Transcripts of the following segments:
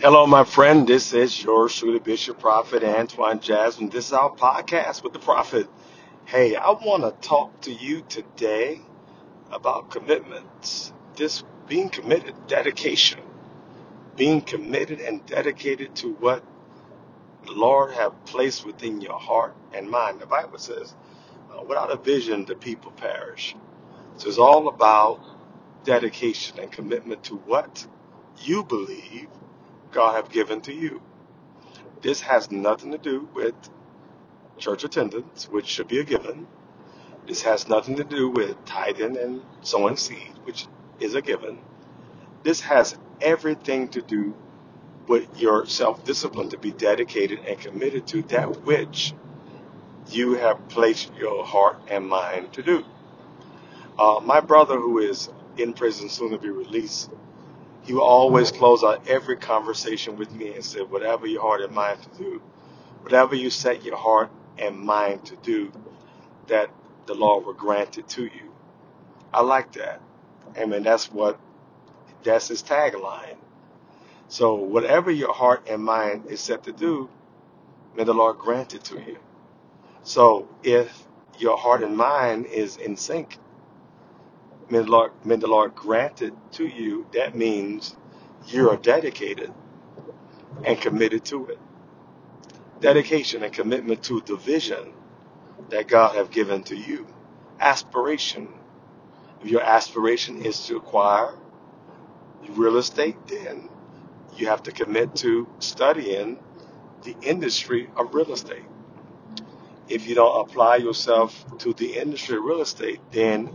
Hello, my friend. This is your Sugar Bishop Prophet Antoine Jasmine. This is our podcast with the Prophet. Hey, I want to talk to you today about commitments. This being committed, dedication, being committed and dedicated to what the Lord have placed within your heart and mind. The Bible says, uh, without a vision, the people perish. So it's all about dedication and commitment to what you believe God have given to you. This has nothing to do with church attendance, which should be a given. This has nothing to do with tithing and sowing seed, which is a given. This has everything to do with your self discipline to be dedicated and committed to that which you have placed your heart and mind to do. Uh, my brother, who is in prison, soon to be released, will always close out every conversation with me and say, Whatever your heart and mind to do, whatever you set your heart and mind to do, that the Lord will grant it to you. I like that. I mean, that's what, that's his tagline. So whatever your heart and mind is set to do, may the Lord grant it to you. So if your heart and mind is in sync, may Lord grant it to you. That means you are dedicated and committed to it. Dedication and commitment to the vision that God have given to you. Aspiration. If your aspiration is to acquire real estate, then you have to commit to studying the industry of real estate. If you don't apply yourself to the industry of real estate, then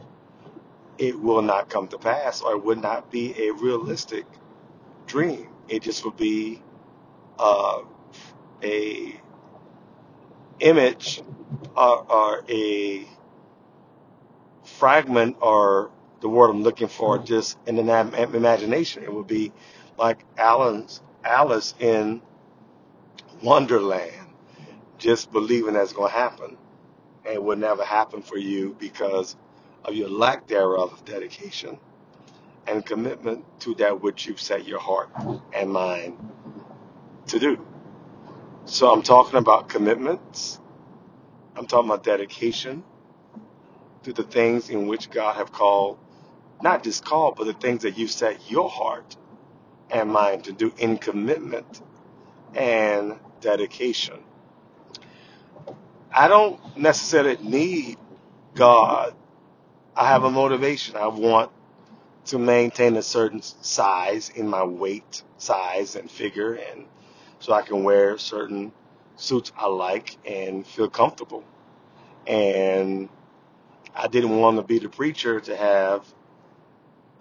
it will not come to pass or it would not be a realistic dream. It just would be uh, a image or, or a fragment or the word I'm looking for just in the imagination. It would be like Alan's Alice in Wonderland, just believing that's going to happen. And it would never happen for you because of your lack thereof of dedication and commitment to that which you've set your heart and mind to do. So I'm talking about commitments. I'm talking about dedication to the things in which God have called, not just called, but the things that you've set your heart and mind to do in commitment and dedication. I don't necessarily need God. I have a motivation. I want to maintain a certain size in my weight, size, and figure, and so I can wear certain suits I like and feel comfortable. And I didn't want to be the preacher to have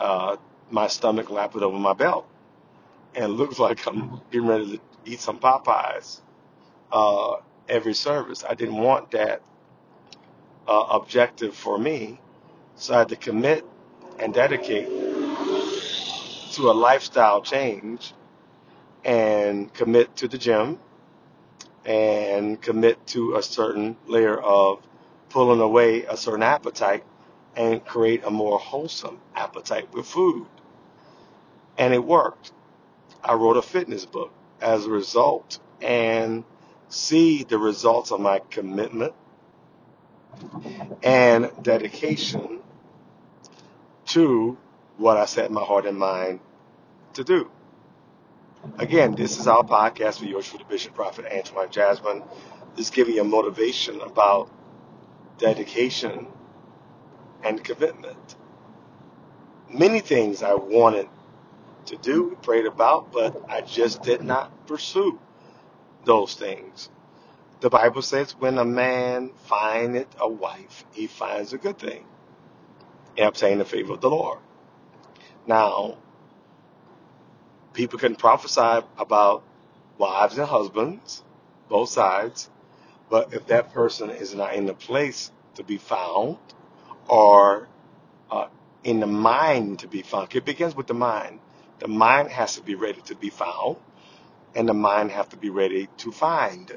uh, my stomach lapped over my belt and look like I'm getting ready to eat some Popeyes uh, every service. I didn't want that uh, objective for me, so I had to commit and dedicate to a lifestyle change and commit to the gym and commit to a certain layer of pulling away a certain appetite and create a more wholesome appetite with food. And it worked. I wrote a fitness book as a result and see the results of my commitment and dedication to what I set my heart and mind to do. Again, this is our podcast for yours the Bishop Prophet Antoine Jasmine. Just giving you motivation about dedication and commitment. Many things I wanted to do, prayed about, but I just did not pursue those things. The Bible says when a man findeth a wife, he finds a good thing and obtain the favor of the Lord. Now, people can prophesy about wives and husbands, both sides, but if that person is not in the place to be found or uh, in the mind to be found, it begins with the mind. The mind has to be ready to be found, and the mind has to be ready to find.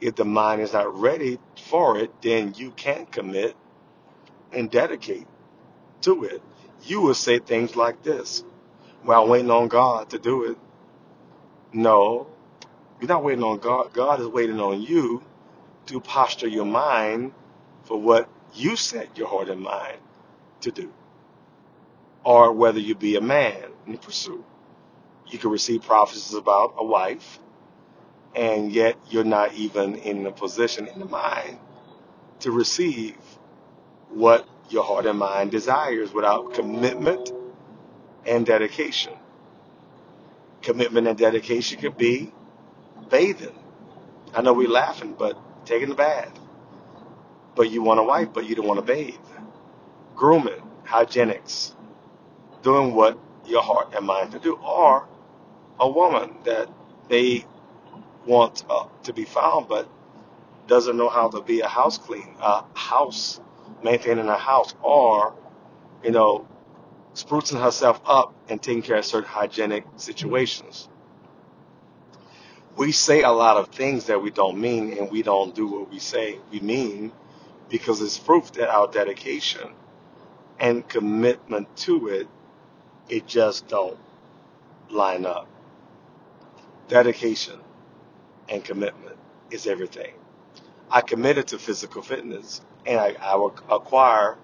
If the mind is not ready for it, then you can't commit and dedicate to it. You will say things like this. Well, I'm waiting on God to do it. No, you're not waiting on God. God is waiting on you to posture your mind for what you set your heart and mind to do, or whether you be a man in pursuit. You can receive prophecies about a wife, and yet you're not even in the position in the mind to receive what your heart and mind desires without commitment and dedication. Commitment and dedication could be bathing. I know we're laughing, but taking a bath. But you want a wife, but you don't want to bathe. Grooming, hygienics, doing what your heart and mind to do. Or a woman that they want uh, to be found, but doesn't know how to be a house clean, a house, maintaining a house, or, you know, sprucing herself up and taking care of certain hygienic situations. We say a lot of things that we don't mean, and we don't do what we say we mean because it's proof that our dedication and commitment to it, it just don't line up. Dedication and commitment is everything. I committed to physical fitness and I, I will acquire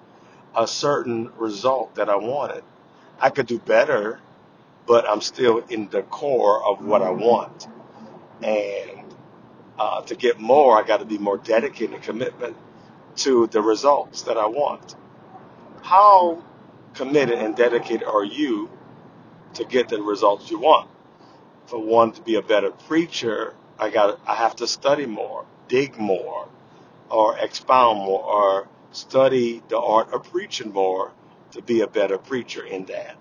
a certain result that I wanted. I could do better, but I'm still in the core of what I want. And uh, to get more, I got to be more dedicated and commitment to the results that I want. How committed and dedicated are you to get the results you want? For one to be a better preacher, I got I have to study more, dig more, or expound more, or study the art of preaching more to be a better preacher in that.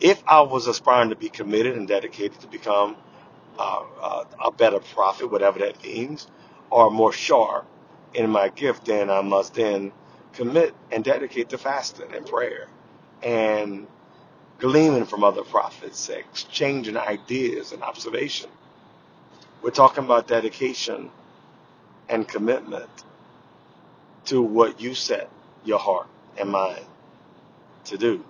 If I was aspiring to be committed and dedicated to become uh, uh, a better prophet, whatever that means, or more sharp in my gift, then I must then commit and dedicate to fasting and prayer and gleaming from other prophets, exchanging ideas and observation. We're talking about dedication and commitment to what you set your heart and mind to do.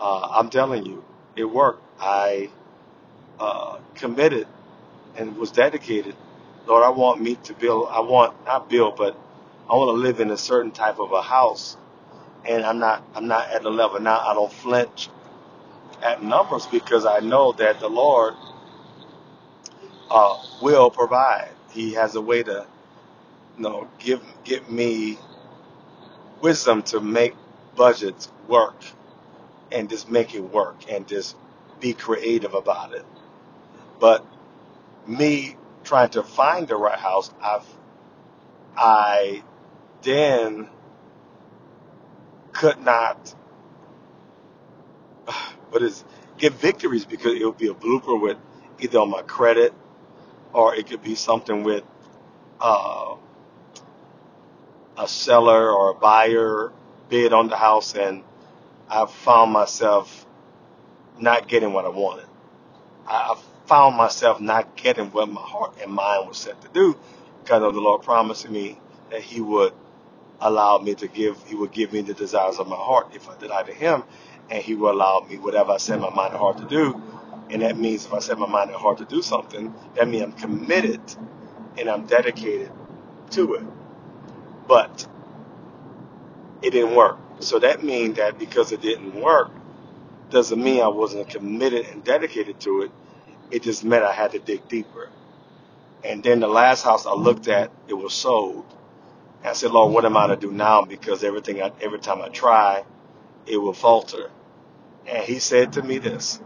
Uh, I'm telling you, it worked. I uh, committed and was dedicated. Lord, I want me to build, I want, not build, but I want to live in a certain type of a house. And I'm not, I'm not at the level now. I don't flinch at numbers because I know that the Lord uh, will provide. He has a way to, you know, give, give me wisdom to make budgets work and just make it work and just be creative about it. But me trying to find the right house, I've, I then could not, what is, get victories because it would be a blooper with either on my credit or it could be something with uh, a seller or a buyer bid on the house and I found myself not getting what I wanted. I found myself not getting what my heart and mind was set to do because of the Lord promising me that He would allow me to give, He would give me the desires of my heart if I delight in Him, and He will allow me whatever I set my mind and heart to do. And that means if I set my mind and heart to do something, that means I'm committed and I'm dedicated to it. But it didn't work. So that means that because it didn't work, doesn't mean I wasn't committed and dedicated to it. It just meant I had to dig deeper. And then the last house I looked at, it was sold. And I said, Lord, what am I to do now? Because everything, I, every time I try, it will falter. And he said to me this,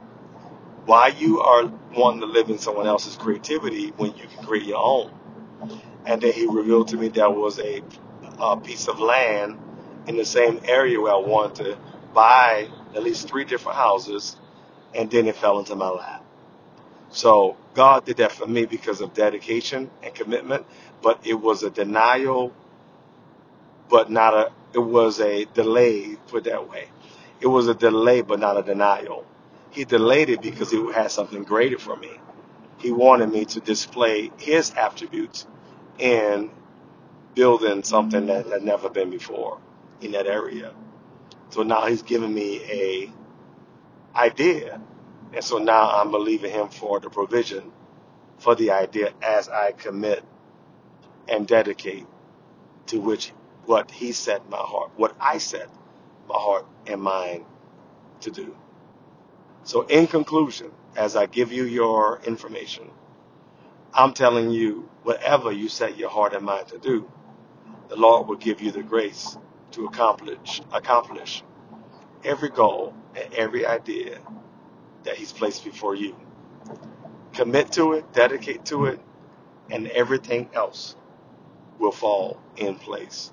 why you are wanting to live in someone else's creativity when you can create your own? And then he revealed to me there was a, a piece of land in the same area where I wanted to buy at least three different houses. And then it fell into my lap. So God did that for me because of dedication and commitment, but it was a denial, but not a, it was a delay, put it that way. It was a delay, but not a denial. He delayed it because he had something greater for me. He wanted me to display his attributes in building something that had never been before in that area. So now he's giving me a idea And so now I'm believing him for the provision for the idea as I commit and dedicate to which what he set my heart, what I set my heart and mind to do. So in conclusion, as I give you your information, I'm telling you, whatever you set your heart and mind to do, the Lord will give you the grace to accomplish accomplish every goal and every idea that He's placed before you. Commit to it, dedicate to it, and everything else will fall in place.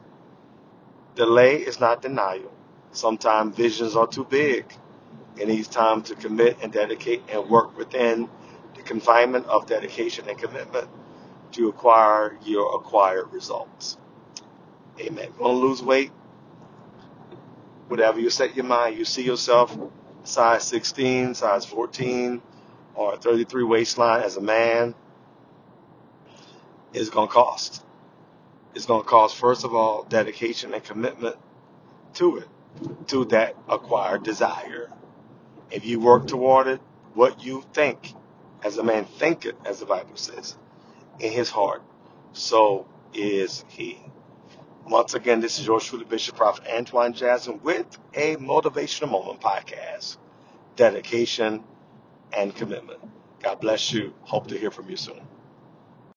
Delay is not denial. Sometimes visions are too big. It needs time to commit and dedicate and work within the confinement of dedication and commitment to acquire your acquired results. Amen. Want to lose weight? Whatever you set your mind, you see yourself size 16, size 14, or 33 waistline as a man, it's going to cost. It's going to cost, first of all, dedication and commitment to it, to that acquired desire. If you work toward it, what you think, as a man thinketh, as the Bible says, in his heart, so is he. Once again, this is your truly, Bishop Prophet Antoine Jasmine with a Motivational Moment podcast, dedication and commitment. God bless you. Hope to hear from you soon.